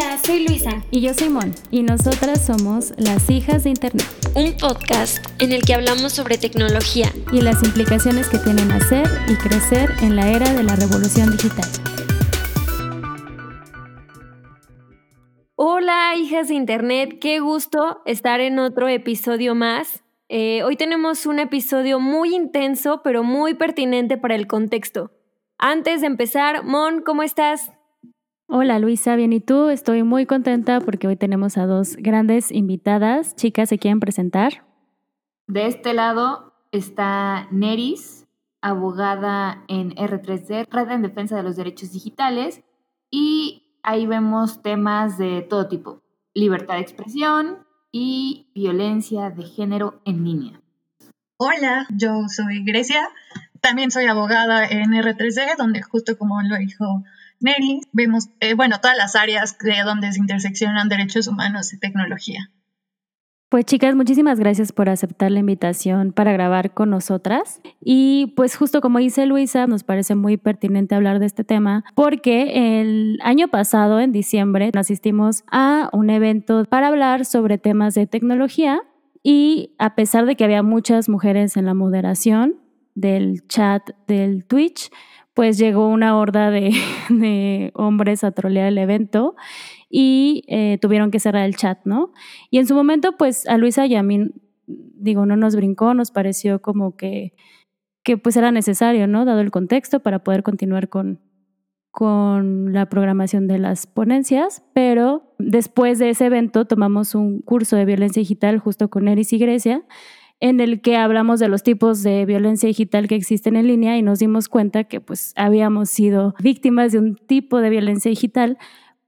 Hola, soy Luisa. Y yo soy Mon, y nosotras somos las hijas de Internet. Un podcast en el que hablamos sobre tecnología y las implicaciones que tienen hacer y crecer en la era de la revolución digital. Hola, hijas de Internet, qué gusto estar en otro episodio más. Eh, hoy tenemos un episodio muy intenso, pero muy pertinente para el contexto. Antes de empezar, Mon, ¿cómo estás? Hola Luisa, bien y tú, estoy muy contenta porque hoy tenemos a dos grandes invitadas. Chicas, ¿se quieren presentar? De este lado está Neris, abogada en R3D, Red en Defensa de los Derechos Digitales, y ahí vemos temas de todo tipo, libertad de expresión y violencia de género en línea. Hola, yo soy Grecia, también soy abogada en R3D, donde justo como lo dijo Nelly, vemos, eh, bueno, todas las áreas de donde se interseccionan derechos humanos y tecnología. Pues chicas, muchísimas gracias por aceptar la invitación para grabar con nosotras. Y pues justo como dice Luisa, nos parece muy pertinente hablar de este tema porque el año pasado, en diciembre, asistimos a un evento para hablar sobre temas de tecnología y a pesar de que había muchas mujeres en la moderación del chat del Twitch, pues llegó una horda de, hombres a trolear el evento y eh, tuvieron que cerrar el chat, ¿no? Y en su momento, pues a Luisa y a mí, digo, no nos brincó, nos pareció como que, que pues era necesario, ¿no? Dado el contexto para poder continuar con, con la programación de las ponencias, pero después de ese evento tomamos un curso de violencia digital justo con Eris y Grecia en el que hablamos de los tipos de violencia digital que existen en línea y nos dimos cuenta que pues habíamos sido víctimas de un tipo de violencia digital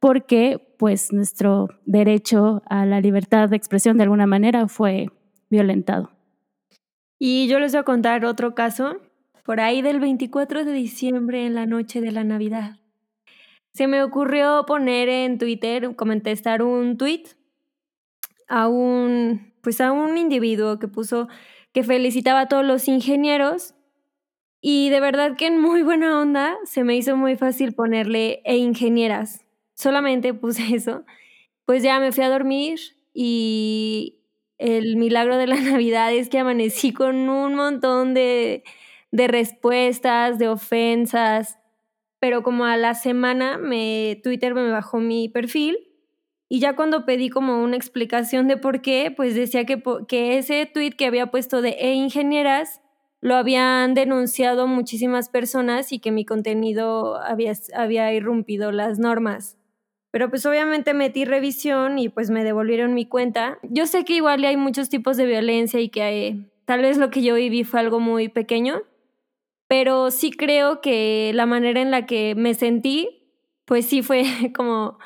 porque pues nuestro derecho a la libertad de expresión de alguna manera fue violentado. Y yo les voy a contar otro caso, por ahí del 24 de diciembre en la noche de la Navidad. Se me ocurrió poner en Twitter, contestar un tweet a un pues a un individuo que puso que felicitaba a todos los ingenieros y de verdad que en muy buena onda se me hizo muy fácil ponerle e ingenieras. Solamente puse eso. Pues ya me fui a dormir y el milagro de la Navidad es que amanecí con un montón de, de respuestas, de ofensas, pero como a la semana me Twitter me bajó mi perfil y ya cuando pedí como una explicación de por qué, pues decía que, que ese tweet que había puesto de e ingenieras lo habían denunciado muchísimas personas y que mi contenido había, había irrumpido las normas. Pero pues obviamente metí revisión y pues me devolvieron mi cuenta. Yo sé que igual hay muchos tipos de violencia y que tal vez lo que yo viví fue algo muy pequeño, pero sí creo que la manera en la que me sentí, pues sí fue como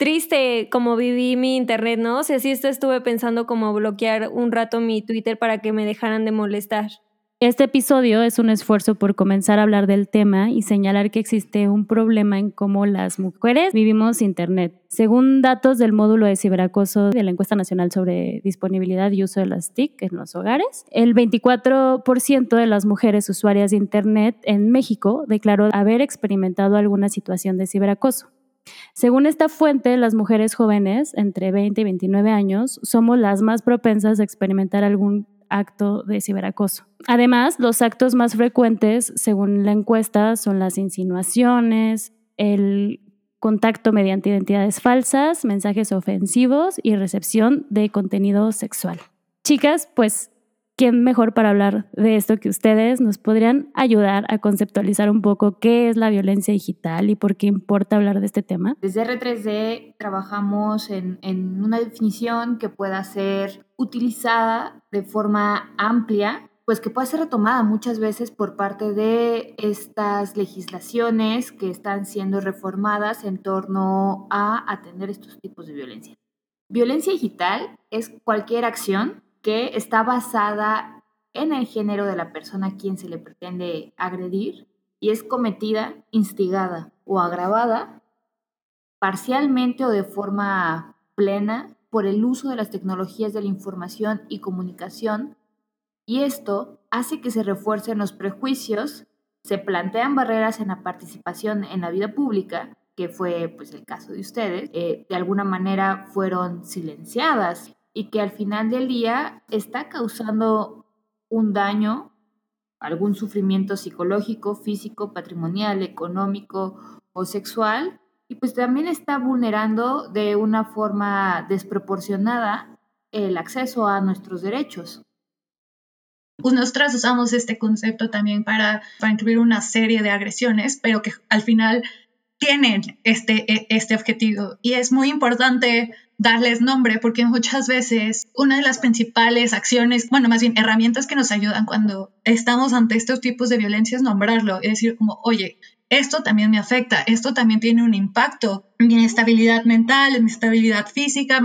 triste como viví mi internet, ¿no? O sea, sí estuve pensando como bloquear un rato mi Twitter para que me dejaran de molestar. Este episodio es un esfuerzo por comenzar a hablar del tema y señalar que existe un problema en cómo las mujeres vivimos Internet. Según datos del módulo de ciberacoso de la encuesta nacional sobre disponibilidad y uso de las TIC en los hogares, el 24% de las mujeres usuarias de Internet en México declaró haber experimentado alguna situación de ciberacoso. Según esta fuente, las mujeres jóvenes entre 20 y 29 años somos las más propensas a experimentar algún acto de ciberacoso. Además, los actos más frecuentes, según la encuesta, son las insinuaciones, el contacto mediante identidades falsas, mensajes ofensivos y recepción de contenido sexual. Chicas, pues ¿quién mejor para hablar de esto que ustedes? Nos podrían ayudar a conceptualizar un poco qué es la violencia digital y por qué importa hablar de este tema. Desde R3D trabajamos en, una definición que pueda ser utilizada de forma amplia pues que pueda ser retomada muchas veces por parte de estas legislaciones que están siendo reformadas en torno a atender estos tipos de violencia. Violencia digital es cualquier acción que está basada en el género de la persona a quien se le pretende agredir y es cometida, instigada o agravada parcialmente o de forma plena por el uso de las tecnologías de la información y comunicación y esto hace que se refuercen los prejuicios, se plantean barreras en la participación en la vida pública que fue pues el caso de ustedes, eh, de alguna manera fueron silenciadas y que al final del día está causando un daño, algún sufrimiento psicológico, físico, patrimonial, económico o sexual, y pues también está vulnerando de una forma desproporcionada el acceso a nuestros derechos. Pues nosotras usamos este concepto también para, para incluir una serie de agresiones, pero que al final tienen este, e, este objetivo. Y es muy importante darles nombre porque muchas veces una de las principales acciones, bueno, más bien herramientas que nos ayudan cuando estamos ante estos tipos de violencia es nombrarlo es decir como, oye, esto también me afecta, esto también tiene un impacto en mi estabilidad mental, en mi estabilidad física,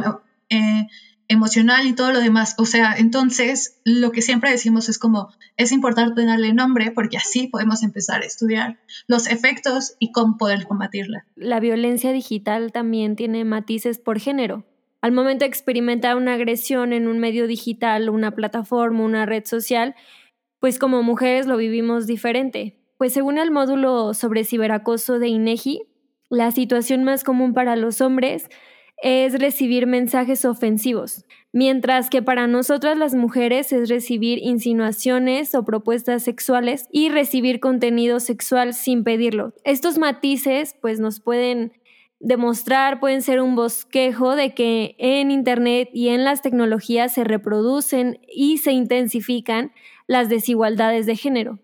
eh, emocional y todo lo demás. O sea, entonces lo que siempre decimos es como, es importante darle nombre porque así podemos empezar a estudiar los efectos y cómo poder combatirla. La violencia digital también tiene matices por género. Al momento de experimentar una agresión en un medio digital, una plataforma, una red social, pues como mujeres lo vivimos diferente. Pues según el módulo sobre ciberacoso de INEGI, la situación más común para los hombres es recibir mensajes ofensivos, mientras que para nosotras las mujeres es recibir insinuaciones o propuestas sexuales y recibir contenido sexual sin pedirlo. Estos matices pues nos pueden demostrar, pueden ser un bosquejo de que en Internet y en las tecnologías se reproducen y se intensifican las desigualdades de género.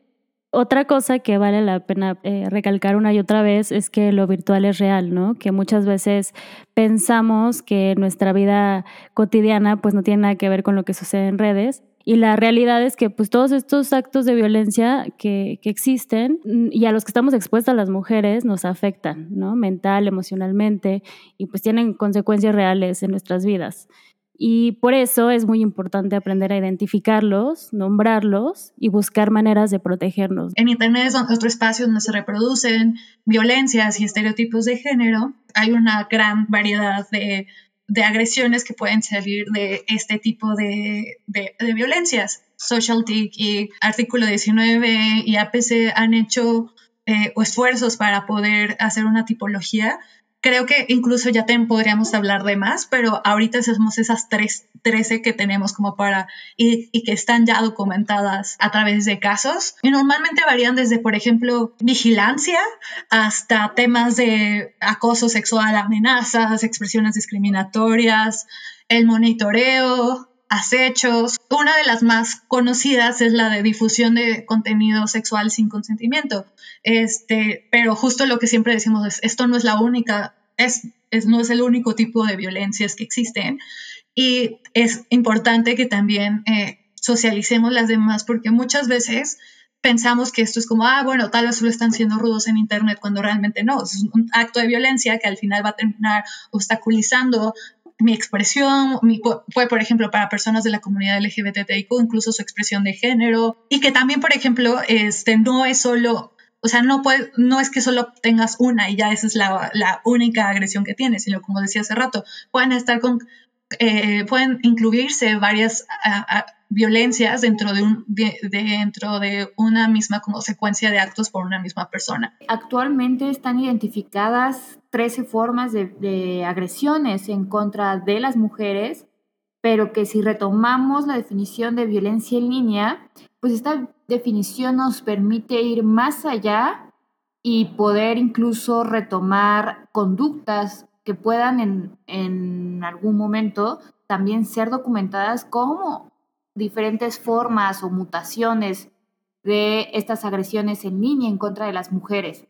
Otra cosa que vale la pena eh, recalcar una y otra vez es que lo virtual es real, ¿no? Que muchas veces pensamos que nuestra vida cotidiana pues no tiene nada que ver con lo que sucede en redes. Y la realidad es que pues todos estos actos de violencia que, que existen mm, y a los que estamos expuestas las mujeres nos afectan, ¿no? Mental, emocionalmente y pues tienen consecuencias reales en nuestras vidas. Y por eso es muy importante aprender a identificarlos, nombrarlos y buscar maneras de protegernos. En Internet es otro espacio donde se reproducen violencias y estereotipos de género. Hay una gran variedad de, de agresiones que pueden salir de este tipo de, de, violencias. SocialTIC y Artículo 19 y APC han hecho eh, esfuerzos para poder hacer una tipología Creo que incluso ya podríamos hablar de más, pero ahorita somos esas tres, 13 que tenemos como para, y, y, que están ya documentadas a través de casos. Y normalmente varían desde, por ejemplo, vigilancia hasta temas de acoso sexual, amenazas, expresiones discriminatorias, el monitoreo, acechos. Una de las más conocidas es la de difusión de contenido sexual sin consentimiento. Este, pero justo lo que siempre decimos es, esto no es la única, es, no es el único tipo de violencias que existen. Y es importante que también eh, socialicemos las demás porque muchas veces pensamos que esto es como, ah, bueno, tal vez solo están siendo rudos en Internet cuando realmente no. Es un acto de violencia que al final va a terminar obstaculizando mi expresión, fue por ejemplo para personas de la comunidad LGBTIQ, incluso su expresión de género, y que también, por ejemplo, este, no es solo, o sea, no, puede, no es que solo tengas una y ya esa es la, la única agresión que tienes, sino como decía hace rato, pueden estar con, eh, pueden incluirse varias violencias dentro de, un, dentro de una misma como secuencia de actos por una misma persona. Actualmente están identificadas 13 formas de, de agresiones en contra de las mujeres, pero que si retomamos la definición de violencia en línea, pues esta definición nos permite ir más allá y poder incluso retomar conductas que puedan en, en algún momento también ser documentadas como diferentes formas o mutaciones de estas agresiones en línea en contra de las mujeres.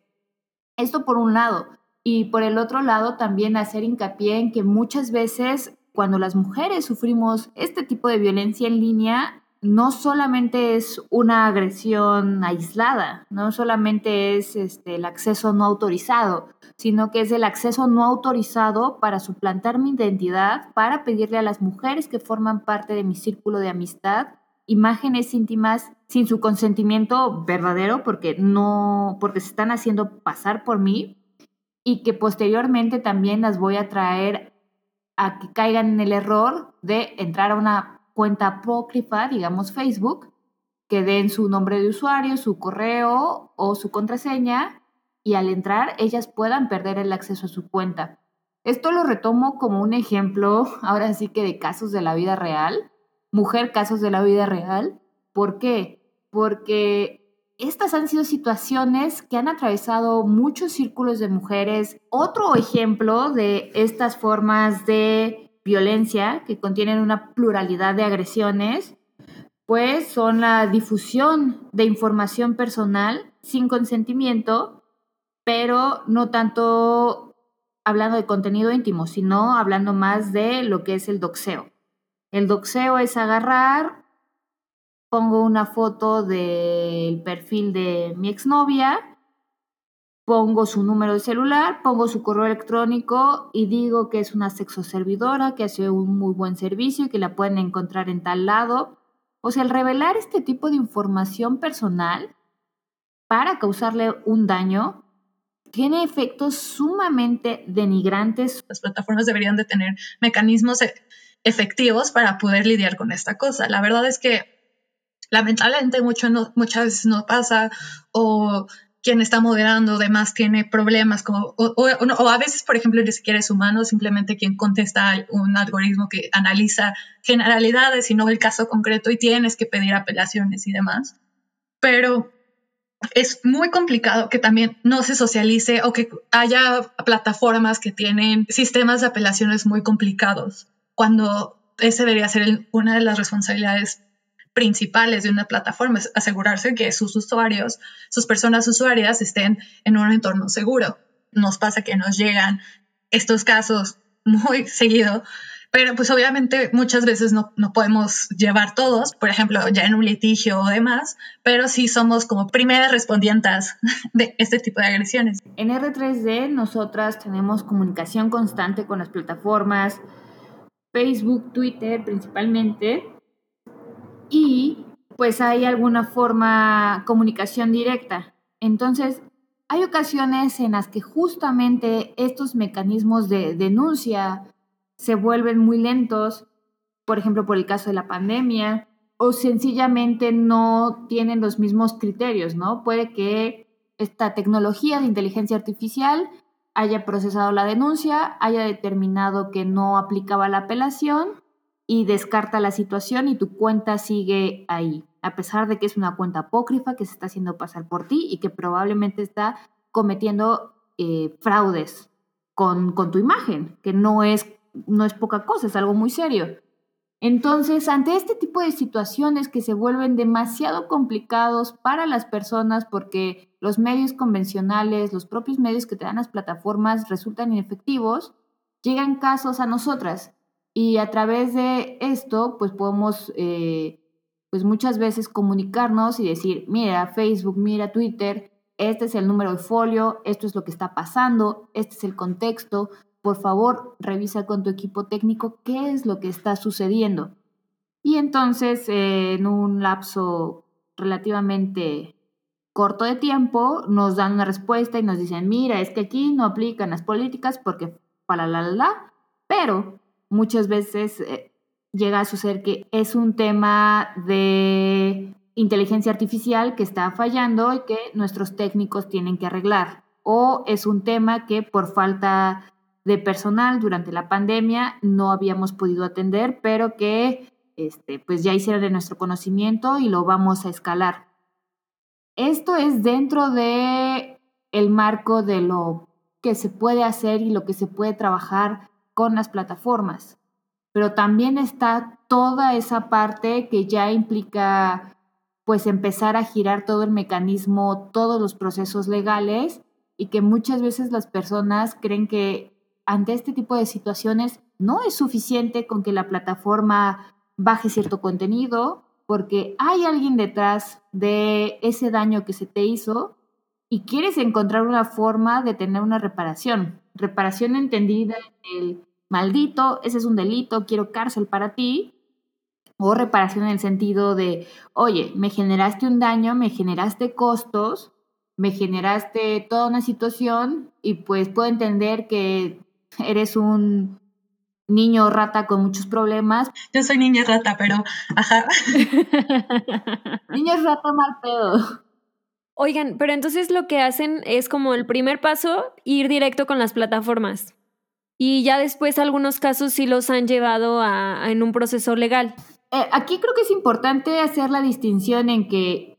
Esto por un lado. Y por el otro lado también hacer hincapié en que muchas veces cuando las mujeres sufrimos este tipo de violencia en línea, no solamente es una agresión aislada, no solamente es este, el acceso no autorizado, sino que es el acceso no autorizado para suplantar mi identidad, para pedirle a las mujeres que forman parte de mi círculo de amistad imágenes íntimas sin su consentimiento verdadero, porque no, porque se están haciendo pasar por mí, y que posteriormente también las voy a traer a que caigan en el error de entrar a una cuenta apócrifa, digamos Facebook, que den su nombre de usuario, su correo o su contraseña y al entrar ellas puedan perder el acceso a su cuenta. Esto lo retomo como un ejemplo, ahora sí que de casos de la vida real, mujer casos de la vida real. ¿Por qué? Porque estas han sido situaciones que han atravesado muchos círculos de mujeres. Otro ejemplo de estas formas de violencia que contienen una pluralidad de agresiones, pues son la difusión de información personal sin consentimiento, pero no tanto hablando de contenido íntimo, sino hablando más de lo que es el doxeo. El doxeo es agarrar, pongo una foto del perfil de mi exnovia, pongo su número de celular, pongo su correo electrónico y digo que es una sexoservidora, que hace un muy buen servicio y que la pueden encontrar en tal lado. O sea, el revelar este tipo de información personal para causarle un daño tiene efectos sumamente denigrantes. Las plataformas deberían de tener mecanismos e-, efectivos para poder lidiar con esta cosa. La verdad es que lamentablemente mucho muchas veces no pasa o quien está moderando además tiene problemas como, o, a veces, por ejemplo, ni siquiera es humano, simplemente quien contesta un algoritmo que analiza generalidades y no el caso concreto y tienes que pedir apelaciones y demás. Pero es muy complicado que también no se socialice o que haya plataformas que tienen sistemas de apelaciones muy complicados, cuando ese debería ser una de las responsabilidades principales de una plataforma es asegurarse que sus usuarios, sus personas usuarias estén en un entorno seguro. Nos pasa que nos llegan estos casos muy seguido, pero pues obviamente muchas veces no, no podemos llevar todos, por ejemplo, ya en un litigio o demás, pero sí somos como primeras respondientas de este tipo de agresiones. En R3D nosotras tenemos comunicación constante con las plataformas, Facebook, Twitter principalmente, y pues hay alguna forma comunicación directa. Entonces, hay ocasiones en las que justamente estos mecanismos de denuncia se vuelven muy lentos, por ejemplo, por el caso de la pandemia, o sencillamente no tienen los mismos criterios, ¿no? Puede que esta tecnología de inteligencia artificial haya procesado la denuncia, haya determinado que no aplicaba la apelación y descarta la situación y tu cuenta sigue ahí, a pesar de que es una cuenta apócrifa que se está haciendo pasar por ti y que probablemente está cometiendo eh, fraudes con, con tu imagen, que no es, no es poca cosa, es algo muy serio. Entonces, ante este tipo de situaciones que se vuelven demasiado complicados para las personas porque los medios convencionales, los propios medios que te dan las plataformas resultan inefectivos, llegan casos a nosotras y a través de esto, pues podemos, eh, pues muchas veces comunicarnos y decir, mira Facebook, mira Twitter, este es el número de folio, esto es lo que está pasando, este es el contexto, por favor, revisa con tu equipo técnico qué es lo que está sucediendo. Y entonces, en un lapso relativamente corto de tiempo, nos dan una respuesta y nos dicen, mira, es que aquí no aplican las políticas porque para la, la, la, pero muchas veces eh, llega a suceder que es un tema de inteligencia artificial que está fallando y que nuestros técnicos tienen que arreglar. O es un tema que por falta de personal durante la pandemia no habíamos podido atender, pero que este, pues ya hicieron de nuestro conocimiento y lo vamos a escalar. Esto es dentro de el marco de lo que se puede hacer y lo que se puede trabajar con las plataformas. Pero también está toda esa parte que ya implica pues empezar a girar todo el mecanismo, todos los procesos legales y que muchas veces las personas creen que ante este tipo de situaciones no es suficiente con que la plataforma baje cierto contenido porque hay alguien detrás de ese daño que se te hizo y quieres encontrar una forma de tener una reparación. Reparación entendida en el maldito, ese es un delito, quiero cárcel para ti, o reparación en el sentido de, oye, me generaste un daño, me generaste costos, me generaste toda una situación y pues puedo entender que eres un niño rata con muchos problemas. Yo soy niña rata, pero, ajá. niño rata mal pedo. Oigan, pero entonces lo que hacen es como el primer paso, ir directo con las plataformas. Y ya después algunos casos sí los han llevado a, en un proceso legal. Eh, aquí creo que es importante hacer la distinción en que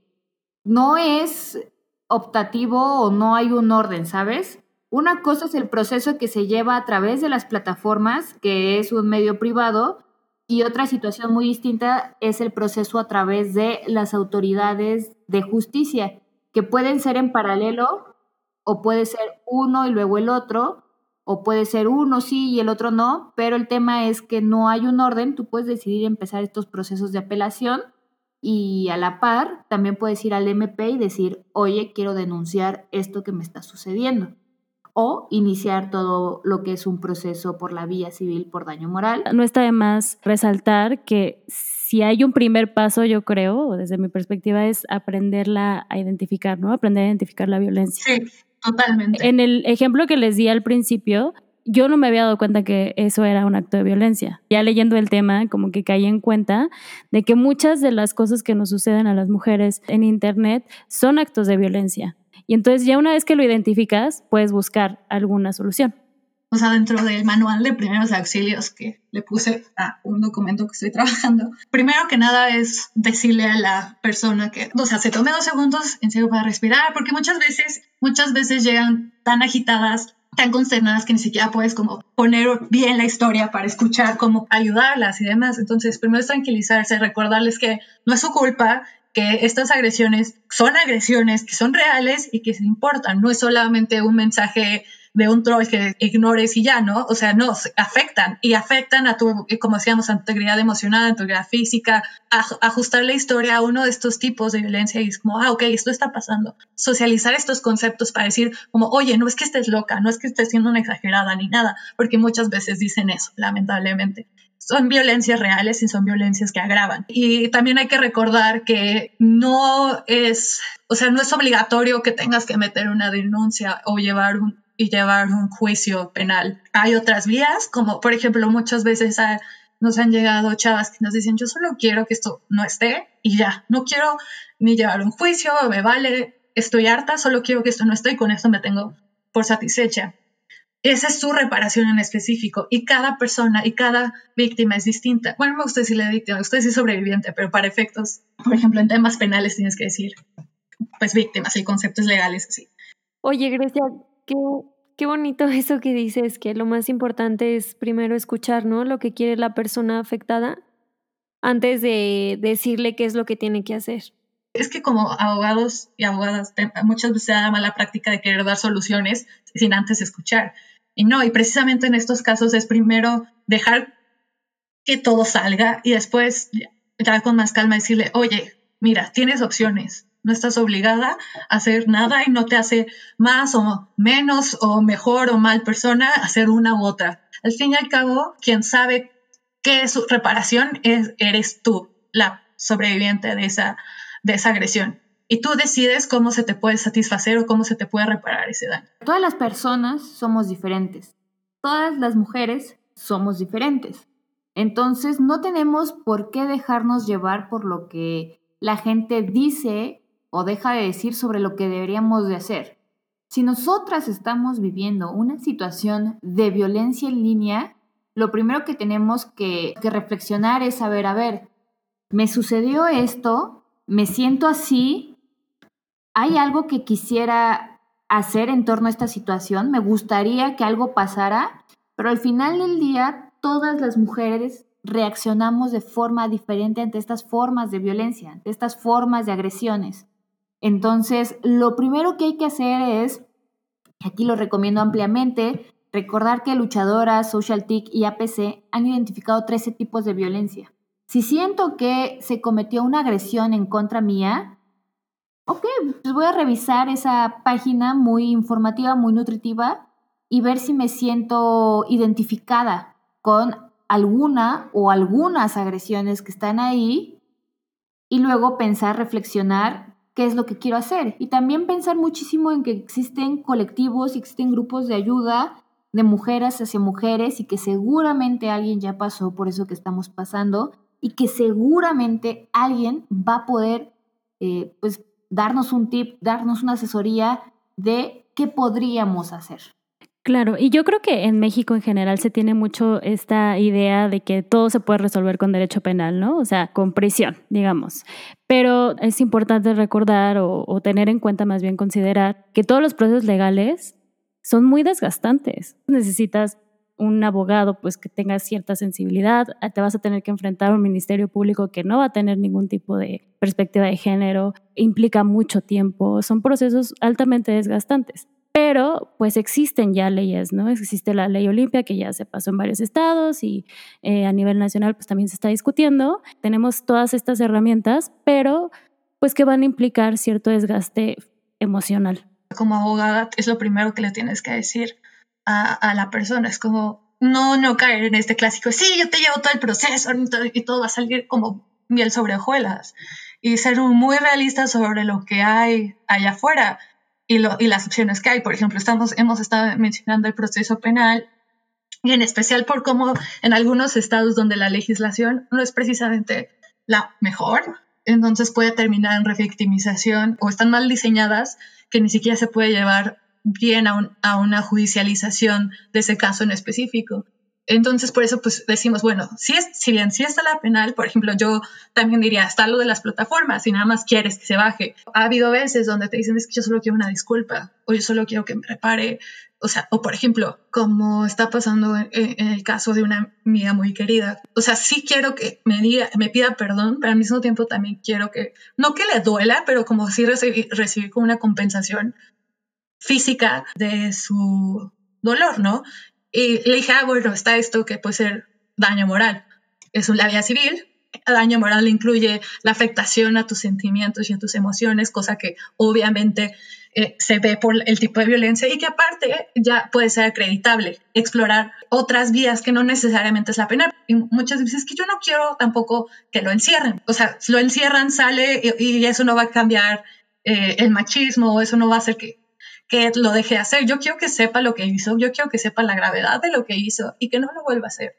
no es optativo o no hay un orden, ¿sabes? Una cosa es el proceso que se lleva a través de las plataformas, que es un medio privado, y otra situación muy distinta es el proceso a través de las autoridades de justicia, que pueden ser en paralelo o puede ser uno y luego el otro, o puede ser uno sí y el otro no, pero el tema es que no hay un orden, tú puedes decidir empezar estos procesos de apelación y a la par también puedes ir al MP y decir, oye, quiero denunciar esto que me está sucediendo o iniciar todo lo que es un proceso por la vía civil por daño moral. No está de más resaltar que si hay un primer paso, yo creo, desde mi perspectiva, es aprenderla a identificar, ¿no? Aprender a identificar la violencia. Sí, totalmente. En el ejemplo que les di al principio, yo no me había dado cuenta que eso era un acto de violencia. Ya leyendo el tema, como que caí en cuenta de que muchas de las cosas que nos suceden a las mujeres en Internet son actos de violencia. Y entonces ya una vez que lo identificas, puedes buscar alguna solución. O sea, dentro del manual de primeros auxilios que le puse a un documento que estoy trabajando, primero que nada es decirle a la persona que, o sea, se tome dos segundos en serio para respirar, porque muchas veces, muchas veces llegan tan agitadas tan consternadas que ni siquiera puedes como poner bien la historia para escuchar cómo ayudarlas y demás. Entonces, primero es tranquilizarse, recordarles que no es su culpa, que estas agresiones son agresiones que son reales y que se importan, no es solamente un mensaje de un troll que ignores y ya, ¿no? O sea, no, afectan y afectan a tu, como decíamos, a tu integridad emocional, a tu integridad física, a, ajustar la historia a uno de estos tipos de violencia y es como, ah, ok, esto está pasando. Socializar estos conceptos para decir como, oye, no es que estés loca, no es que estés siendo una exagerada ni nada, porque muchas veces dicen eso, lamentablemente son violencias reales y son violencias que agravan. Y también hay que recordar que no es, o sea, no es obligatorio que tengas que meter una denuncia o llevar un, y llevar un juicio penal. Hay otras vías, como por ejemplo muchas veces nos han llegado chavas que nos dicen, yo solo quiero que esto no esté y ya, no quiero ni llevar un juicio, me vale, estoy harta, solo quiero que esto no esté y con esto me tengo por satisfecha. Esa es su reparación en específico y cada persona y cada víctima es distinta. Bueno, me gusta decirle víctima, usted sí sobreviviente, pero para efectos, por ejemplo, en temas penales tienes que decir, pues víctimas y conceptos legales así. Oye, Grecia, qué, qué bonito eso que dices, que lo más importante es primero escuchar, ¿no? Lo que quiere la persona afectada antes de decirle qué es lo que tiene que hacer. Es que como abogados y abogadas muchas veces se da la mala práctica de querer dar soluciones sin antes escuchar. Y no, y precisamente en estos casos es primero dejar que todo salga y después ya con más calma decirle, oye, mira, tienes opciones, no estás obligada a hacer nada y no te hace más o menos o mejor o mal persona hacer una u otra. Al fin y al cabo, quien sabe qué es reparación es, eres tú, la sobreviviente de esa, de esa agresión y tú decides cómo se te puede satisfacer o cómo se te puede reparar ese daño. Todas las personas somos diferentes. Todas las mujeres somos diferentes. Entonces no tenemos por qué dejarnos llevar por lo que la gente dice o deja de decir sobre lo que deberíamos de hacer. Si nosotras estamos viviendo una situación de violencia en línea, lo primero que tenemos que, que reflexionar es saber, a ver, me sucedió esto, me siento así, ¿Hay algo que quisiera hacer en torno a esta situación? Me gustaría que algo pasara, pero al final del día todas las mujeres reaccionamos de forma diferente ante estas formas de violencia, ante estas formas de agresiones. Entonces, lo primero que hay que hacer es, aquí lo recomiendo ampliamente, recordar que luchadoras, Social TIC y APC han identificado 13 tipos de violencia. Si siento que se cometió una agresión en contra mía, ok, pues voy a revisar esa página muy informativa, muy nutritiva y ver si me siento identificada con alguna o algunas agresiones que están ahí y luego pensar, reflexionar qué es lo que quiero hacer. Y también pensar muchísimo en que existen colectivos, existen grupos de ayuda de mujeres hacia mujeres y que seguramente alguien ya pasó por eso que estamos pasando y que seguramente alguien va a poder eh, pues darnos un tip, darnos una asesoría de qué podríamos hacer. Claro, y yo creo que en México en general se tiene mucho esta idea de que todo se puede resolver con derecho penal, ¿no? O sea, con prisión, digamos. Pero es importante recordar o, o tener en cuenta, más bien considerar, que todos los procesos legales son muy desgastantes. Necesitas un abogado pues que tenga cierta sensibilidad, te vas a tener que enfrentar a un ministerio público que no va a tener ningún tipo de perspectiva de género, implica mucho tiempo, son procesos altamente desgastantes. Pero pues existen ya leyes, ¿no? Existe la ley Olimpia que ya se pasó en varios estados y eh, a nivel nacional pues también se está discutiendo. Tenemos todas estas herramientas, pero pues que van a implicar cierto desgaste emocional. Como abogada es lo primero que le tienes que decir a, a la persona, es como no, no caer en este clásico, sí, yo te llevo todo el proceso y todo va a salir como miel sobre hojuelas y ser muy realista sobre lo que hay allá afuera y, las opciones que hay. Por ejemplo, estamos, hemos estado mencionando el proceso penal y en especial por cómo en algunos estados donde la legislación no es precisamente la mejor, entonces puede terminar en revictimización o están mal diseñadas que ni siquiera se puede llevar bien a, a una judicialización de ese caso en específico. Entonces, por eso, pues decimos, bueno, si, es, si bien sí está la penal, por ejemplo, yo también diría, está lo de las plataformas, si nada más quieres que se baje. Ha habido veces donde te dicen, es que yo solo quiero una disculpa, o yo solo quiero que me repare. O sea, o por ejemplo, como está pasando en, el caso de una amiga muy querida. O sea, sí quiero que me diga, me pida perdón, pero al mismo tiempo también quiero que, no que le duela, pero como sí recibir, recibir como una compensación física de su dolor, ¿no? Y le dije, ah, bueno, está esto que puede ser daño moral. Es una vía civil. El daño moral incluye la afectación a tus sentimientos y a tus emociones, cosa que obviamente eh, se ve por el tipo de violencia y que aparte ya puede ser acreditable, explorar otras vías que no necesariamente es la pena. Y muchas veces que yo no quiero tampoco que lo encierren. O sea, lo encierran, sale y, eso no va a cambiar eh, el machismo, eso no va a hacer que, que lo deje de hacer. Yo quiero que sepa lo que hizo, yo quiero que sepa la gravedad de lo que hizo y que no lo vuelva a hacer.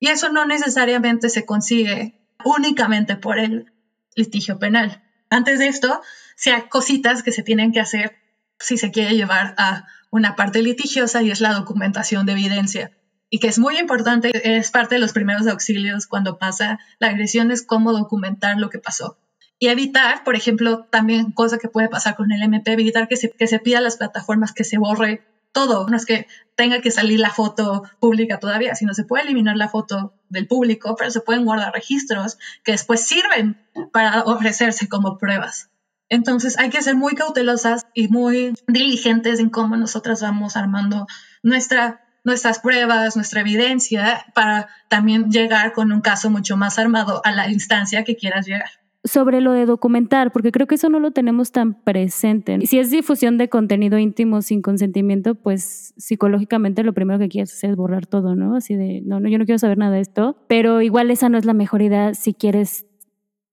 Y eso no necesariamente se consigue únicamente por el litigio penal. Antes de esto, si hay cositas que se tienen que hacer si se quiere llevar a una parte litigiosa y es la documentación de evidencia. Y que es muy importante, es parte de los primeros auxilios cuando pasa la agresión, es cómo documentar lo que pasó y evitar, por ejemplo, también cosa que puede pasar con el MP, evitar que se, que se pida a las plataformas que se borre todo. No es que tenga que salir la foto pública todavía, sino se puede eliminar la foto del público, pero se pueden guardar registros que después sirven para ofrecerse como pruebas. Entonces hay que ser muy cautelosas y muy diligentes en cómo nosotras vamos armando nuestra, nuestras pruebas, nuestra evidencia, para también llegar con un caso mucho más armado a la instancia que quieras llegar sobre lo de documentar, porque creo que eso no lo tenemos tan presente. Si es difusión de contenido íntimo sin consentimiento, pues psicológicamente lo primero que quieres hacer es borrar todo, ¿no? Así de, no, no, yo no quiero saber nada de esto, pero igual esa no es la mejor idea si quieres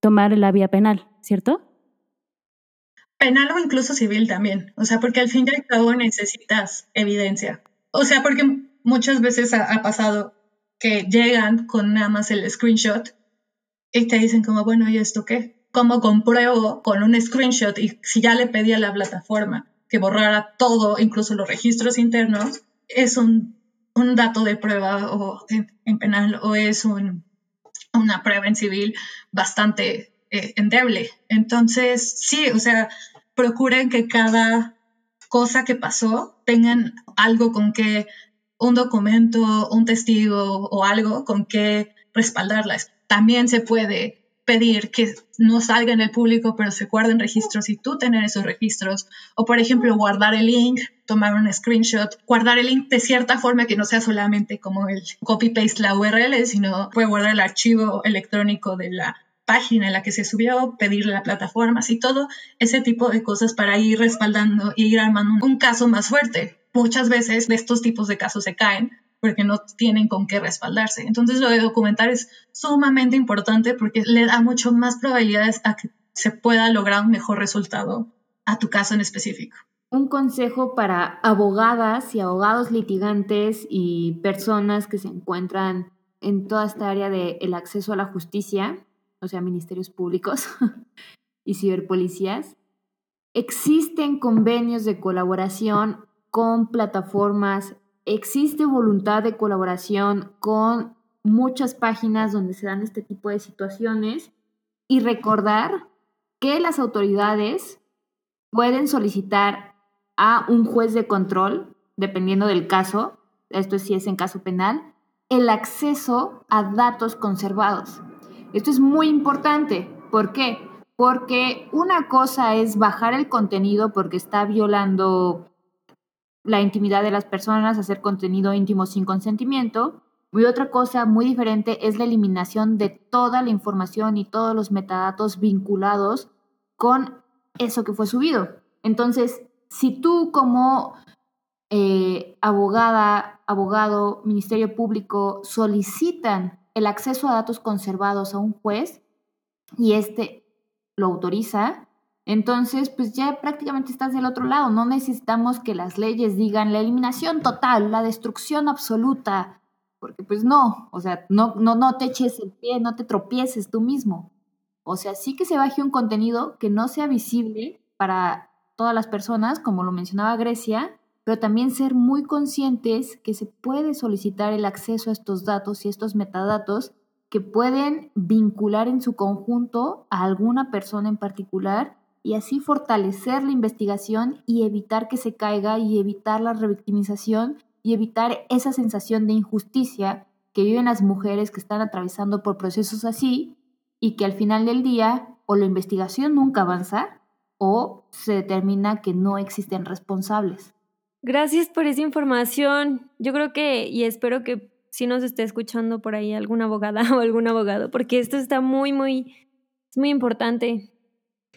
tomar la vía penal, ¿cierto? Penal o incluso civil también, o sea, porque al fin y al cabo necesitas evidencia. O sea, porque muchas veces ha, ha pasado que llegan con nada más el screenshot y te dicen como, bueno, ¿y esto qué? ¿Cómo compruebo con un screenshot y si ya le pedí a la plataforma que borrara todo, incluso los registros internos, es un, un dato de prueba o en, penal o es un, una prueba en civil bastante eh, endeble. Entonces, sí, o sea, procuren que cada cosa que pasó tengan algo con que, un documento, un testigo o algo con que respaldarla. También se puede pedir que no salga en el público, pero se guarden registros y tú tener esos registros. O, por ejemplo, guardar el link, tomar un screenshot, guardar el link de cierta forma que no sea solamente como el copy-paste la URL, sino puede guardar el archivo electrónico de la página en la que se subió, pedirle a plataformas y todo ese tipo de cosas para ir respaldando y ir armando un caso más fuerte. Muchas veces de estos tipos de casos se caen porque no tienen con qué respaldarse. Entonces lo de documentar es sumamente importante porque le da mucho más probabilidades a que se pueda lograr un mejor resultado a tu caso en específico. Un consejo para abogadas y abogados litigantes y personas que se encuentran en toda esta área del acceso a la justicia, o sea, ministerios públicos y ciberpolicías, existen convenios de colaboración con plataformas, existe voluntad de colaboración con muchas páginas donde se dan este tipo de situaciones y recordar que las autoridades pueden solicitar a un juez de control, dependiendo del caso, esto sí es en caso penal, el acceso a datos conservados. Esto es muy importante. ¿Por qué? Porque una cosa es bajar el contenido porque está violando la intimidad de las personas, hacer contenido íntimo sin consentimiento. Y otra cosa muy diferente es la eliminación de toda la información y todos los metadatos vinculados con eso que fue subido. Entonces, si tú como eh, abogada, abogado, Ministerio Público solicitan el acceso a datos conservados a un juez y este lo autoriza, entonces pues ya prácticamente estás del otro lado. No necesitamos que las leyes digan la eliminación total, la destrucción absoluta, porque pues no, o sea, no, no, no te eches el pie, no te tropieces tú mismo. O sea, sí que se baje un contenido que no sea visible para todas las personas, como lo mencionaba Grecia, pero también ser muy conscientes que se puede solicitar el acceso a estos datos y estos metadatos que pueden vincular en su conjunto a alguna persona en particular y así fortalecer la investigación y evitar que se caiga y evitar la revictimización y evitar esa sensación de injusticia que viven las mujeres que están atravesando por procesos así y que al final del día o la investigación nunca avanza o se determina que no existen responsables. Gracias por esa información. Yo creo que y espero que si nos esté escuchando por ahí alguna abogada o algún abogado, porque esto está muy, muy, es muy importante.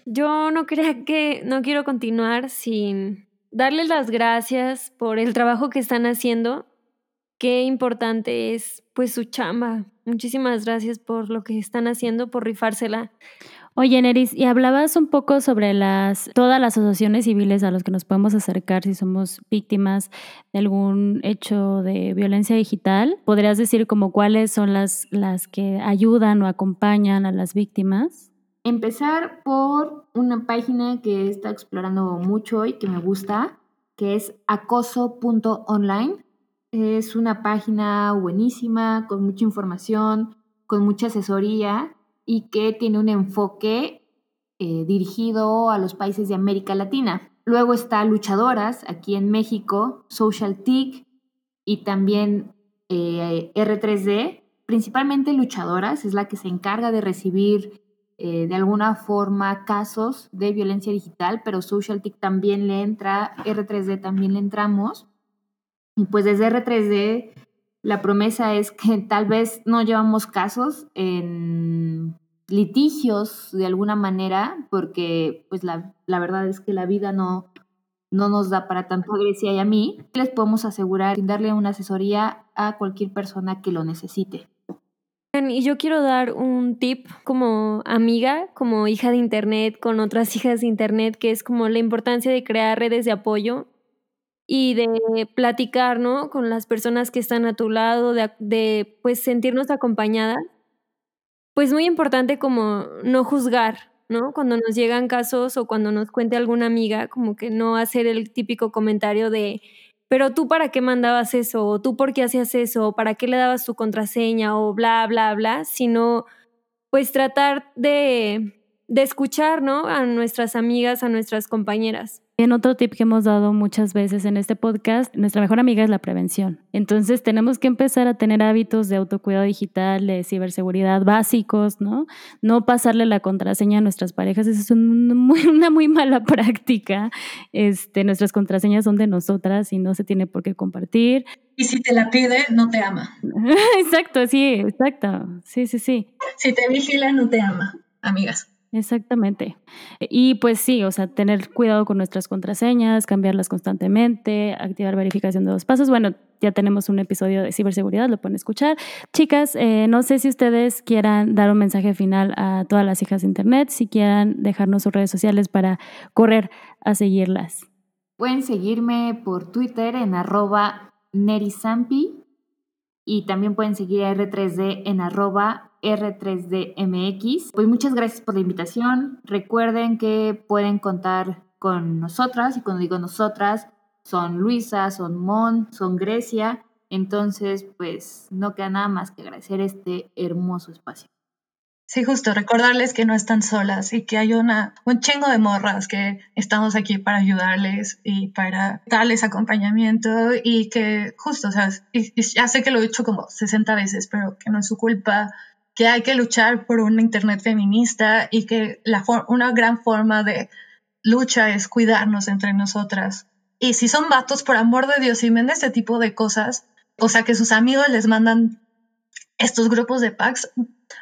Yo no creo que, no quiero continuar sin darles las gracias por el trabajo que están haciendo. Qué importante es, pues, su chamba. Muchísimas gracias por lo que están haciendo, por rifársela. Oye, Neris, y hablabas un poco sobre las todas las asociaciones civiles a las que nos podemos acercar si somos víctimas de algún hecho de violencia digital. ¿Podrías decir como cuáles son las, las que ayudan o acompañan a las víctimas? Empezar por una página que está explorando mucho y que me gusta, que es acoso.online. Es una página buenísima, con mucha información, con mucha asesoría y que tiene un enfoque eh, dirigido a los países de América Latina. Luego está Luchadoras, aquí en México, Social TIC y también eh, R3D, principalmente Luchadoras, es la que se encarga de recibir eh, de alguna forma casos de violencia digital, pero Social TIC también le entra, R3D también le entramos. Y pues desde R3D la promesa es que tal vez no llevamos casos en litigios de alguna manera, porque pues la, verdad es que la vida no, no nos da para tanto a Grecia y a mí. Les podemos asegurar darle una asesoría a cualquier persona que lo necesite. Y yo quiero dar un tip como amiga, como hija de Internet, con otras hijas de Internet, que es como la importancia de crear redes de apoyo y de platicar, ¿no? Con las personas que están a tu lado, de, de pues sentirnos acompañadas. Pues muy importante como no juzgar, ¿no? Cuando nos llegan casos o cuando nos cuente alguna amiga, como que no hacer el típico comentario de, pero tú para qué mandabas eso, o tú por qué hacías eso, o para qué le dabas tu contraseña, o bla, bla, bla, sino pues tratar de, de escuchar, ¿no? A nuestras amigas, a nuestras compañeras. En otro tip que hemos dado muchas veces en este podcast, nuestra mejor amiga es la prevención. Entonces tenemos que empezar a tener hábitos de autocuidado digital, de ciberseguridad básicos, ¿no? No pasarle la contraseña a nuestras parejas, eso es una muy mala práctica. Este, nuestras contraseñas son de nosotras y no se tiene por qué compartir. Y si te la pide, no te ama. exacto, sí, exacto. Sí, sí, sí. Si te vigila, no te ama, amigas. Exactamente. Y pues sí, o sea, tener cuidado con nuestras contraseñas, cambiarlas constantemente, activar verificación de dos pasos. Bueno, ya tenemos un episodio de ciberseguridad, lo pueden escuchar. Chicas, eh, no sé si ustedes quieran dar un mensaje final a todas las hijas de Internet, si quieran dejarnos sus redes sociales para correr a seguirlas. Pueden seguirme por Twitter en arroba nerisampi y también pueden seguir a R3D en arroba R3DMX. Pues muchas gracias por la invitación. Recuerden que pueden contar con nosotras, y cuando digo nosotras, son Luisa, son Mon, son Grecia. Entonces, pues no queda nada más que agradecer este hermoso espacio. Sí, justo, recordarles que no están solas y que hay una, un chingo de morras que estamos aquí para ayudarles y para darles acompañamiento y que justo, o sea, ya sé que lo he dicho como 60 veces, pero que no es su culpa, que hay que luchar por una Internet feminista y que la una gran forma de lucha es cuidarnos entre nosotras. Y si son vatos, por amor de Dios, si ven este tipo de cosas, o sea, que sus amigos les mandan estos grupos de packs,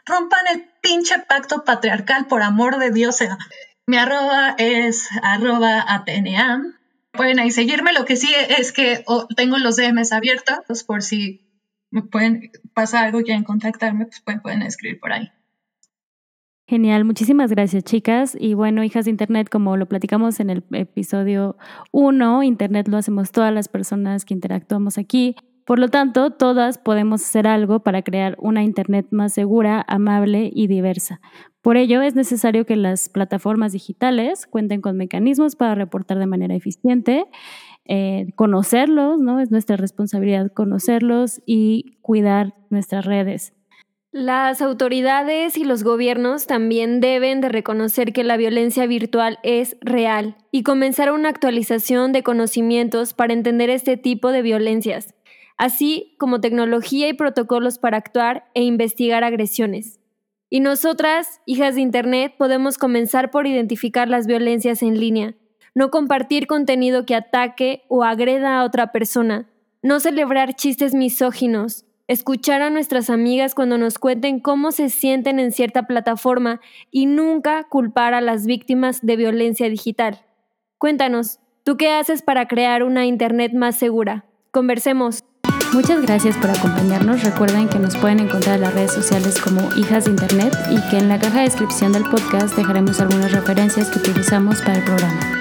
rompan el pinche pacto patriarcal, por amor de Dios. sea, mi arroba es arroba ateneam. Pueden ahí seguirme. Lo que sí es que tengo los DMs abiertos por si me pueden pasar algo, quieren contactarme, pues pueden, pueden escribir por ahí. Genial, muchísimas gracias chicas. Y bueno, hijas de Internet, como lo platicamos en el episodio 1, Internet lo hacemos todas las personas que interactuamos aquí. Por lo tanto, todas podemos hacer algo para crear una Internet más segura, amable y diversa. Por ello, es necesario que las plataformas digitales cuenten con mecanismos para reportar de manera eficiente, eh, conocerlos, ¿no? Es nuestra responsabilidad conocerlos y cuidar nuestras redes. Las autoridades y los gobiernos también deben de reconocer que la violencia virtual es real y comenzar una actualización de conocimientos para entender este tipo de violencias así como tecnología y protocolos para actuar e investigar agresiones. Y nosotras, hijas de Internet, podemos comenzar por identificar las violencias en línea, no compartir contenido que ataque o agreda a otra persona, no celebrar chistes misóginos, escuchar a nuestras amigas cuando nos cuenten cómo se sienten en cierta plataforma y nunca culpar a las víctimas de violencia digital. Cuéntanos, ¿tú qué haces para crear una Internet más segura? Conversemos. Muchas gracias por acompañarnos. Recuerden que nos pueden encontrar en las redes sociales como Hijas de Internet y que en la caja de descripción del podcast dejaremos algunas referencias que utilizamos para el programa.